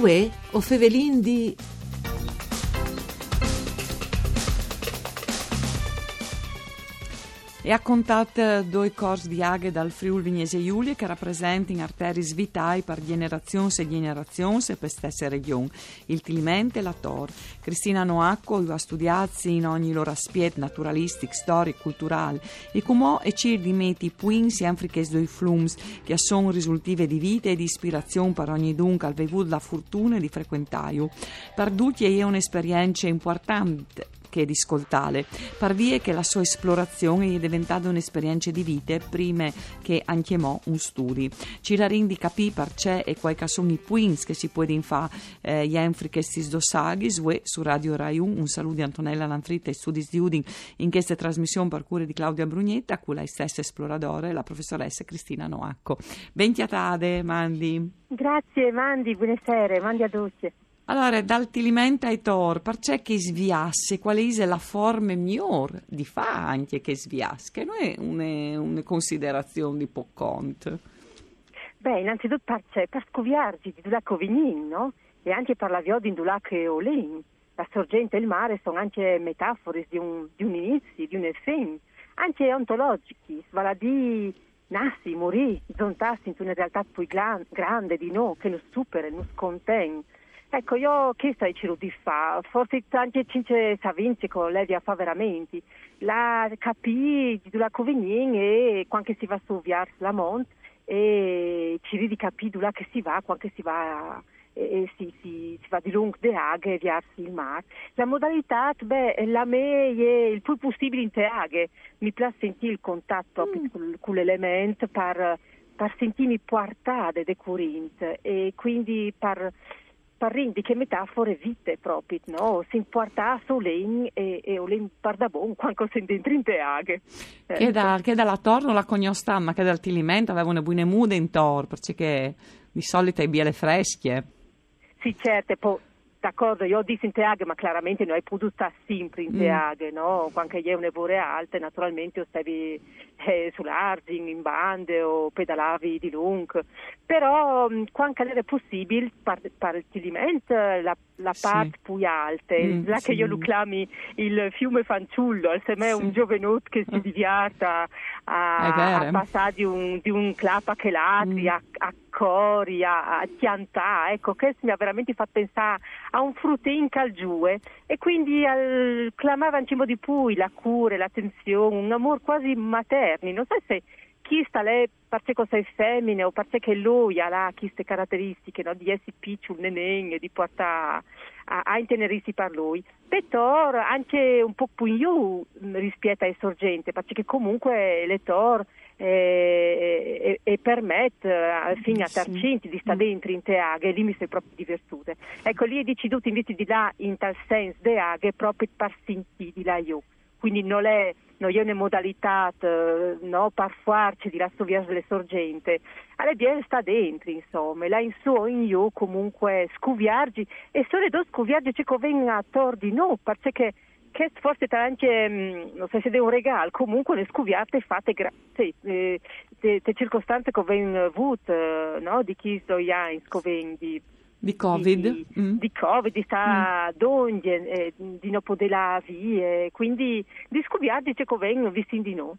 Uè, o fevelin di... E ha contato due corsi di aghe dal Friuli Vignese Giulia che rappresentano arterie vitai per generazioni e generazioni e per stesse regioni, il Tilimente e la Tor. Cristina Noacco ha studiato in ogni loro aspetto naturalistico, storico, culturale e come e cir di meti puins e anfriches doi flums che sono risultive di vita e di ispirazione per ogni dunque al vevuto la fortuna di frequentaio. Per tutti è un'esperienza importante che di ascoltare. Per vie che la sua esplorazione è diventata un'esperienza di vita prima che anche mo un studio. Ci la rendi capire perché e quali sono i points che si può fare eh, gli enfri che si sdossaghi su Radio Rai 1. Un saluto di Antonella Lantritta e studi di Udin in questa trasmissione per cura di Claudia Brugnetta, con la stessa esploratore, la professoressa Cristina Noacco. Bentiatade, Mandi. Grazie, Mandi, buonasera, Mandi a tutti. Allora, dal tilimento ai tor, perché che sviasse, quale è la forma migliore di fa anche che sviasse, che non è una, una considerazione di poco conto. Beh, innanzitutto perché per scoviarci di Dulac Ovignin, no? E anche per la via di Dulac e Olin. La sorgente e il mare sono anche metafore di un, di un inizio, di un effetto, anche ontologici, vale nassi, morì, zontassi in una realtà più gran, grande di noi, che non supera, non scontenta Ecco, io che stai cercando di fare? Forse anche cinque savinci con lei a fa veramente. La capì di la convenienza e quando si va su via la Mont e ci vedi capire dove che si va, quando si va e si, si, si, va di lungo de aghe verso il mare. La modalità, beh, la me è il più possibile in te aghe. Mi piace sentire il contatto mm. con, l'elemento per, per sentirmi portare de current e quindi per parrin che metafore vite proprio, no? Si importa solen e, e olen pardabon quando si dentro in teaghe. Che, da, che dalla torno la cognostamma, che dal tilimento aveva una buone mude in tor, perché di solito è biele fresche. Sì, certo, poi D'accordo, io ho detto in teaghe, ma chiaramente non hai potuto stare sempre in teaghe, mm. no? Quando è un'evore alte, naturalmente o stavi eh, sull'argin, in bande o pedalavi di lungo. Però mm, quando era possibile, partilmente la, la sì. parte più alta, mm, là sì. che io lo chiami il fiume fanciullo, se me sì. un giovanotto che si divierta a, a passare di un, di un clap che l'altro, mm. a, a cori, a, a chiantà, ecco, che mi ha veramente fatto pensare a un fruttin calgiue e quindi al, clamava in di pui la cura, l'attenzione, un amore quasi materno, non so se chi sta lì perché sei femmine o perché lui ha queste caratteristiche no? di essere piccolo, nenè, di portare a, a intenerirsi per lui. Petor anche un po' più rispetto ai sorgenti, perché comunque le tor e, e, permette al fine a Tarcinti di stare dentro in teaghe e lì mi sei proprio divertute. Ecco, lì è deciduto invece di là in tal senso de aghe proprio per sentire di là io. Quindi non è, non è una modalità no, per farci di là sovviare le sorgenti, alle bien sta dentro insomma, là in suo in io comunque scuviargi e solo due scuviargi che vengono a tordi no, perché che forse anche, mm, non so se è un regalo, comunque le scuviate fatte grazie eh, le circostanze che vengono avute, no? di chi so in scoven di, Covid, di, mm. di, COVID, di sta mm. donde, eh, di non poter via, quindi di scuviate che vengono visti di noi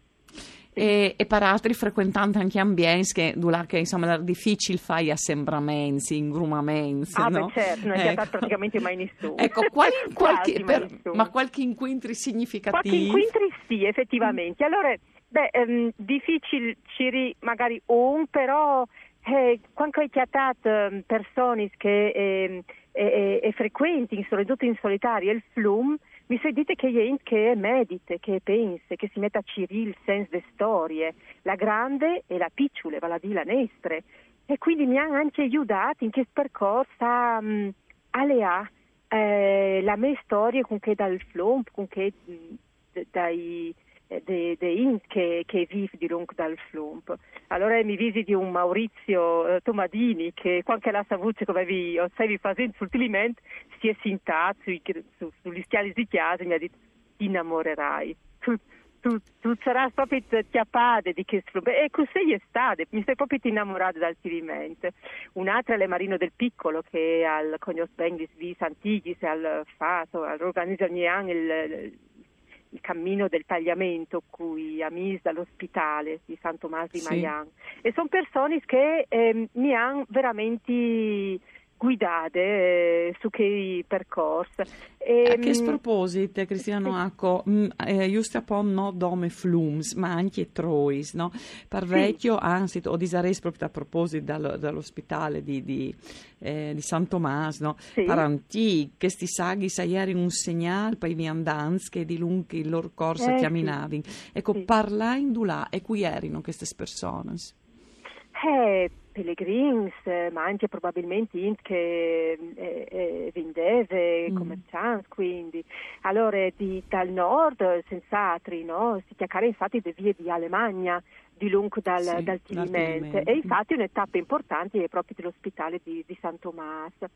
e, e per altri frequentanti anche ambienti che, che insomma, è difficile fare assembramenti, ingrumamenti. Ah, no? beh, certo, non ecco. è praticamente mai nessuno. Ecco, quali, qualche, per, ma qualche incontri significativi? Qualche incontri sì, effettivamente. Allora, beh, ehm, difficile ci magari un, però eh, quando hai chiamato ehm, persone che eh, eh, frequenti, soprattutto in solitario, il flum, mi sentite che gente che medite, che pensa, che si mette a cirì il senso delle storie, la grande e la picciole, vale a dire la nestre. E quindi mi hanno anche aiutato in questo percorso a, um, a leare eh, la mia storia con che dal flomp, con che dai de, de int che, che vive di lungo dal flump. Allora mi visiti un Maurizio eh, Tomadini che quando la savuto come vi osservi facendo sull'utilmente si è sintato su, su, sugli schiali di chiesa e mi ha detto ti innamorerai. tu, tu sarai proprio chiappata di che e così è stato, mi sei proprio innamorato dal Tirimento. Un'altra è le Marino del Piccolo che al Cognos Benglis vis antichi, al Faso, organizza ogni anno il, il cammino del tagliamento cui amis dall'ospitale di San Tommaso di sì. Maian e sono persone che eh, mi hanno veramente guidate eh, su che percorso. E, a che ehm, sproposito, Cristiano Noacco, mm, eh, giusto un no dome flums, ma anche trois, no? Per vecchio, sì. anzi, o disares proprio a proposito dallo, dall'ospedale di, di, eh, di, San Tommaso, no? Sì. Per antichi, questi saghi ieri un segnale per i viandanti che di lunghi il loro corso eh, camminavi. Sì. Ecco, sì. parla in dulà, e qui erano queste persone? Eh, pellegrins, ma anche probabilmente che eh, eh, vendese, mm. commercianti, quindi. Allora, di, dal nord, senz'altro, no? si chiacchiera infatti di vie di Alemagna, di lungo dal, sì, dal Tilimente, e infatti un'etapa importante è proprio dell'ospitale di, di San Tommaso.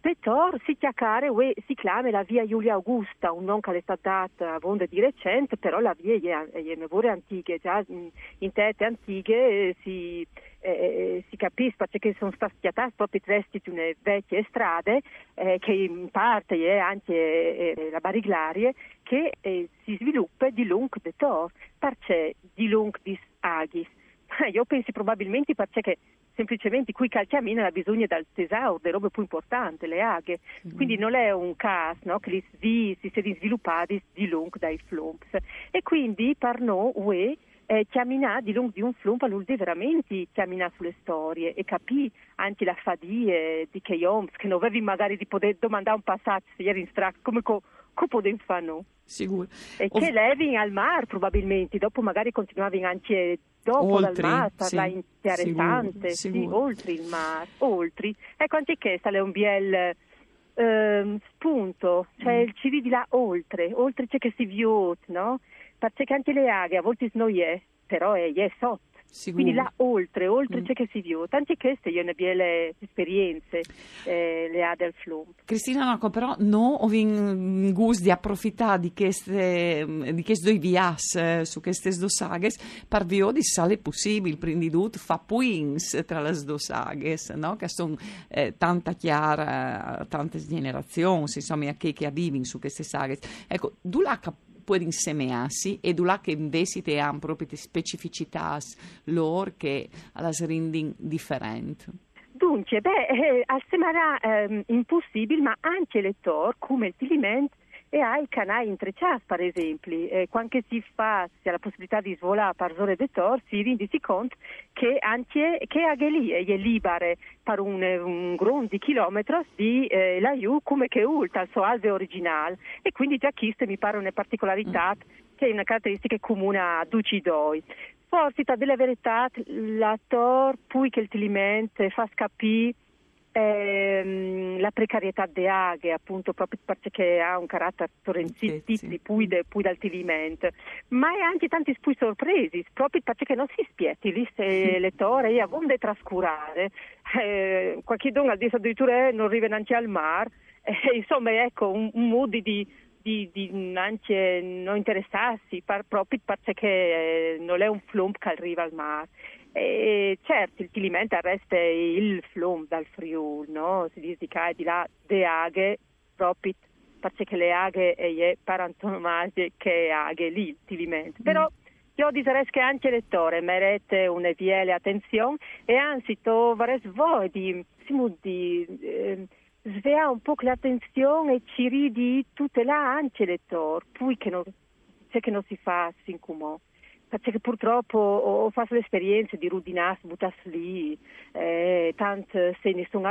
Petor si chiacchiare e si chiama la via Giulia Augusta, un nome che è stata data a Vonda di recente, però la via è, è, è antica, già in, in tette antiche eh, si eh, eh, si capisce perché sono state schiattate proprio resti di una vecchie strade eh, che in parte è anche eh, la bariglarie che eh, si sviluppa di lungo di tor, perché di lungo di aghi. Io penso probabilmente perché semplicemente qui calciamina ha bisogno del tesoro, delle robe più importanti, le aghe. Mm. Quindi non è un caso no, che li si, si siano sviluppati di lungo dai flumps. E quindi per noi, UE, eh, camminare di lungo di un flump vuol dire veramente camminare sulle storie e capire anche la fadie di che oms che non avevi magari di poter domandare un passaggio ieri in strada come co, co potevi fare no? Sicuro. E Ov- che levi al mare probabilmente, dopo magari continuavi anche dopo oltre, dal mare, sì, interessante, sicuro, sicuro. Sì, oltre il mare, oltre. Ecco anche questo è un biel eh, spunto, cioè mm. il CV di là oltre, oltre c'è che si viot, no? Perché anche le aghe a volte non è, però è, è sotto. Sicuro. Quindi là oltre, oltre mm. c'è che si vede. Tanti queste io ne abbiamo le esperienze, eh, le ha del flump. Cristina Marco, però no ho in gusto di approfittare di queste, di questi due vias eh, su queste due saghe per via di sale possibile, quindi tutto fa puins tra le due saghe, no? che sono eh, tanta chiara, tante generazioni, insomma, che, che vivono su queste saghe. Ecco, tu l'ha pueden insemearsi e là che invece hanno proprio specificità loro che la rendin differenti. Dunque, beh, eh, sembra eh, impossibile, ma anche il lettore, come il tilimento, e hai canali intrecciati, per esempio. Eh, quando si fa si ha la possibilità di svolare per ore di tor, si rende conto che anche che anche lì è libera per un, un grande chilometro di eh, laiù come che ulta, il suo alve originale. E quindi già questa mi pare una particolarità che è una caratteristica comune a due. Forse, della verità, l'attore, poi che il tilimento fa scapire ehm, la precarietà de aghe, appunto proprio perché ha un carattere torrenzittizi, sì. poi, de, poi d'altivimento, ma è anche tanti spui sorpresi, proprio perché non si spietti, lì se lettore e a vonde trascurare, eh, qualche don addirittura non arriva neanche al mare, eh, insomma ecco un, un mood di di, di anche non interessarsi per, proprio perché eh, non è un flump che arriva al mare. E certo, il Tilimenta resta il flum dal Friuli, no? si dice che di là de aghe proprio perché le aghe è per antonomasia che aghe lì il Tilimenta. Però io direi che anche lettore merita una viele attenzione e anzi tu vorrei voi di, di eh, svea un po' l'attenzione e ci ridi tutte là anche lettore, poi che non, che non si fa sin come perché purtroppo ho fatto l'esperienza di rudinas, buttas lì, eh, tante se ne sono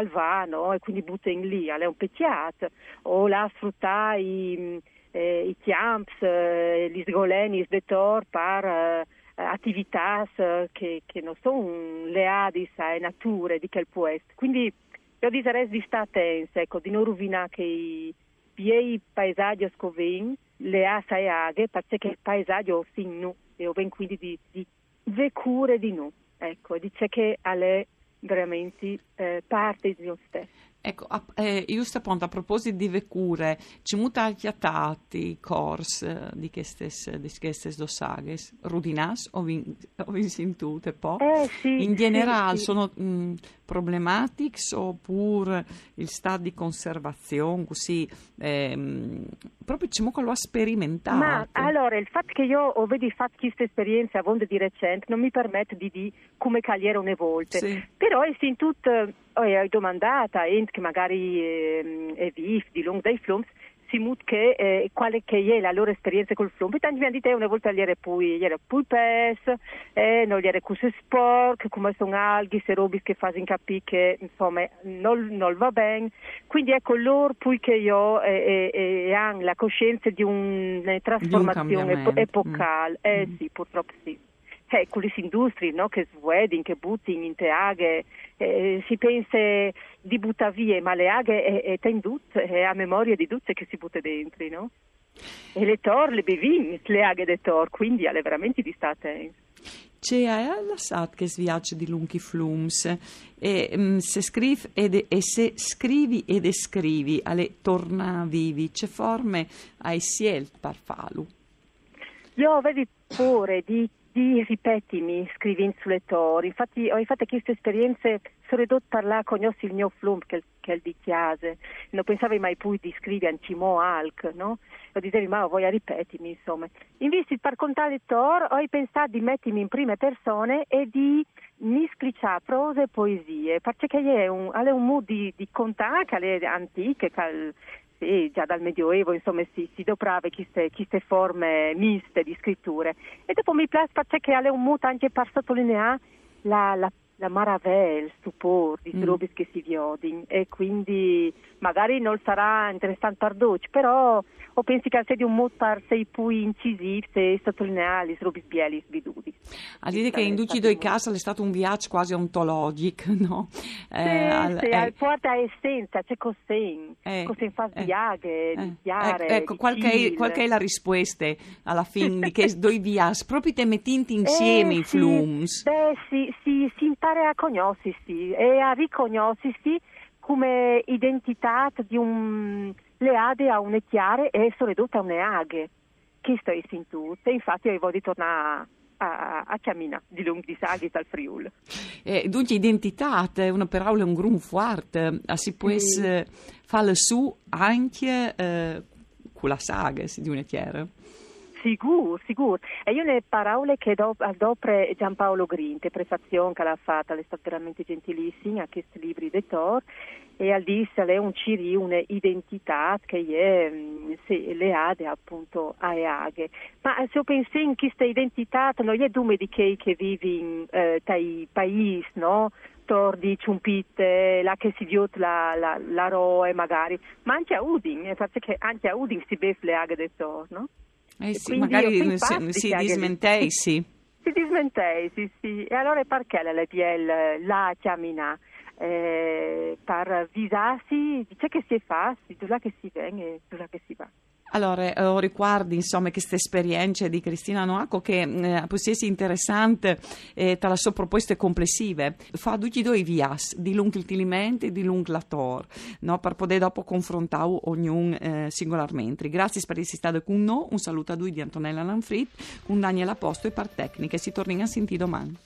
e quindi buttano lì, è un peccato, o la sfruttare i, eh, i chiamps, eh, gli sgoleni, de tor eh, attività che, che, non sono leali alle nature di quel puesto. Quindi io direi di stare attenti, ecco, di non rovinare i miei paesaggi scovini, le asa e aghe, perché il paesaggio finno e o ben quindi di, di cure di noi. Ecco, dice che è veramente eh, parte di noi stessi. Ecco, a, eh, giusto appunto a proposito di vecure, ci muta chiatati cors eh, di queste di queste dosaghes, rudinas o vin, o vinsintute po? Eh, sì, In generale sì, sì. sono mh, problematics oppure il stato di conservazione così ehm, proprio ci lo ha sperimentato. Ma allora il fatto che io ho vedi fatto questa esperienza a Vonde di recente non mi permette di dire come cagliere una volta. Però è sin tutto, ho oh, domandata a gente che magari eh, è vivo di lungo dai flums, si mut che eh, quale che è la loro esperienza col flum. E tanti mi hanno detto una volta gli era poi, gli era poi pes, eh, non gli era cose sporche, come sono alghe, se robi che fanno capire che insomma non, non va bene. Quindi ecco loro poi che io eh, eh, eh, hanno la coscienza di una trasformazione cambiamento. epocale. Mm. Eh Mm. sì, purtroppo sì. Eh, con le industrie no? che swedding, che buttano in te aghe, eh, si pensa di buttare via, ma le aghe è, è in tutte, è a memoria di tutte che si butta dentro, no? E le tor, le bevin, le aghe de tor, quindi alle veramente di state. C'è a lasciato che sviaggia di lunghi flums e mm, se, scrivi ed, e se scrivi ed escrivi alle tornavivi, c'è forme ai siel per farlo. Io avevo paura di, di ripetimi scrivendo sulle tor, infatti ho fatto queste esperienze, sono ridotta a parlare con il mio flum che, che è il di chiase, non pensavo mai più di scrivere in cimo alc, no? Io dicevo, ma a ripetimi, insomma. Invece per contare tor, ho pensato di mettermi in prime persone e di misclicciare prose e poesie, perché è un, è un modo di, di contare che è antiche, che è- sì, già dal Medioevo insomma si, si doprava queste, queste forme miste di scritture e dopo mi piace perché è un modo anche per sottolineare la, la, la maraviglia, il stupore di Mm. che si vedono e quindi magari non sarà interessante per tutti però o pensi che sia di un per sei più incisivo e sottolineare le robe bieli svidudi A dire che in tutti i casi è stato un viaggio quasi ontologico, no? Eh, sì, al- sì, eh, porta essenza, c'è cos'è, Eh, cos'è fa eh, sviaghe, eh, ecco, ecco, qual è, qual la risposta alla fine che due viaggi, proprio te mettenti insieme Eh, i sì, flums. Beh, si, si, si impara a conoscersi e a riconoscersi come identità di un leade a une chiare e ridotta a une aghe. Questo è in tutto. E infatti io voglio tornare a, a camminare di lungo di saghi dal Friuli. Eh, dunque, identità è una parola un gran forte, eh, si può Sì. fare su anche eh, con la saga, di una chiara. Sicuro, sicuro. E io le parole che do, dopo Giampaolo Grinte, prefazione che l'ha fatta, è stata veramente gentilissima a questi libri di Tor e al disse è un ciri, un'identità che è, mm, sì, le appunto a Eaghe. Ma se io penso in questa identità, non è dume di che che vivi in eh, paesi, no? Di Ciumpite, là che si diot la, la, la Roe magari, ma anche a Udin, eh, perché anche a Udin si beve le aghe del Tor, no? Eh sì, magari si, si dismentei, sì. Si dismentei, sì, sì. E allora perché la LPL la chiamina? Eh, per visarsi, dice che si fa, si là che si viene e là che si va. Allora, eh, riguardi insomma queste esperienze di Cristina Noaco che eh, può essere interessante eh, tra le sue proposte complessive. Fa tutti due i vias, di lungo il tilimento e di lungo la tor, no? per poter dopo confrontare ognuno eh, singolarmente. Grazie per essere stato con noi, un saluto a lui di Antonella Lanfrit, con Daniela Posto e per tecniche. Si torna a sentire domani.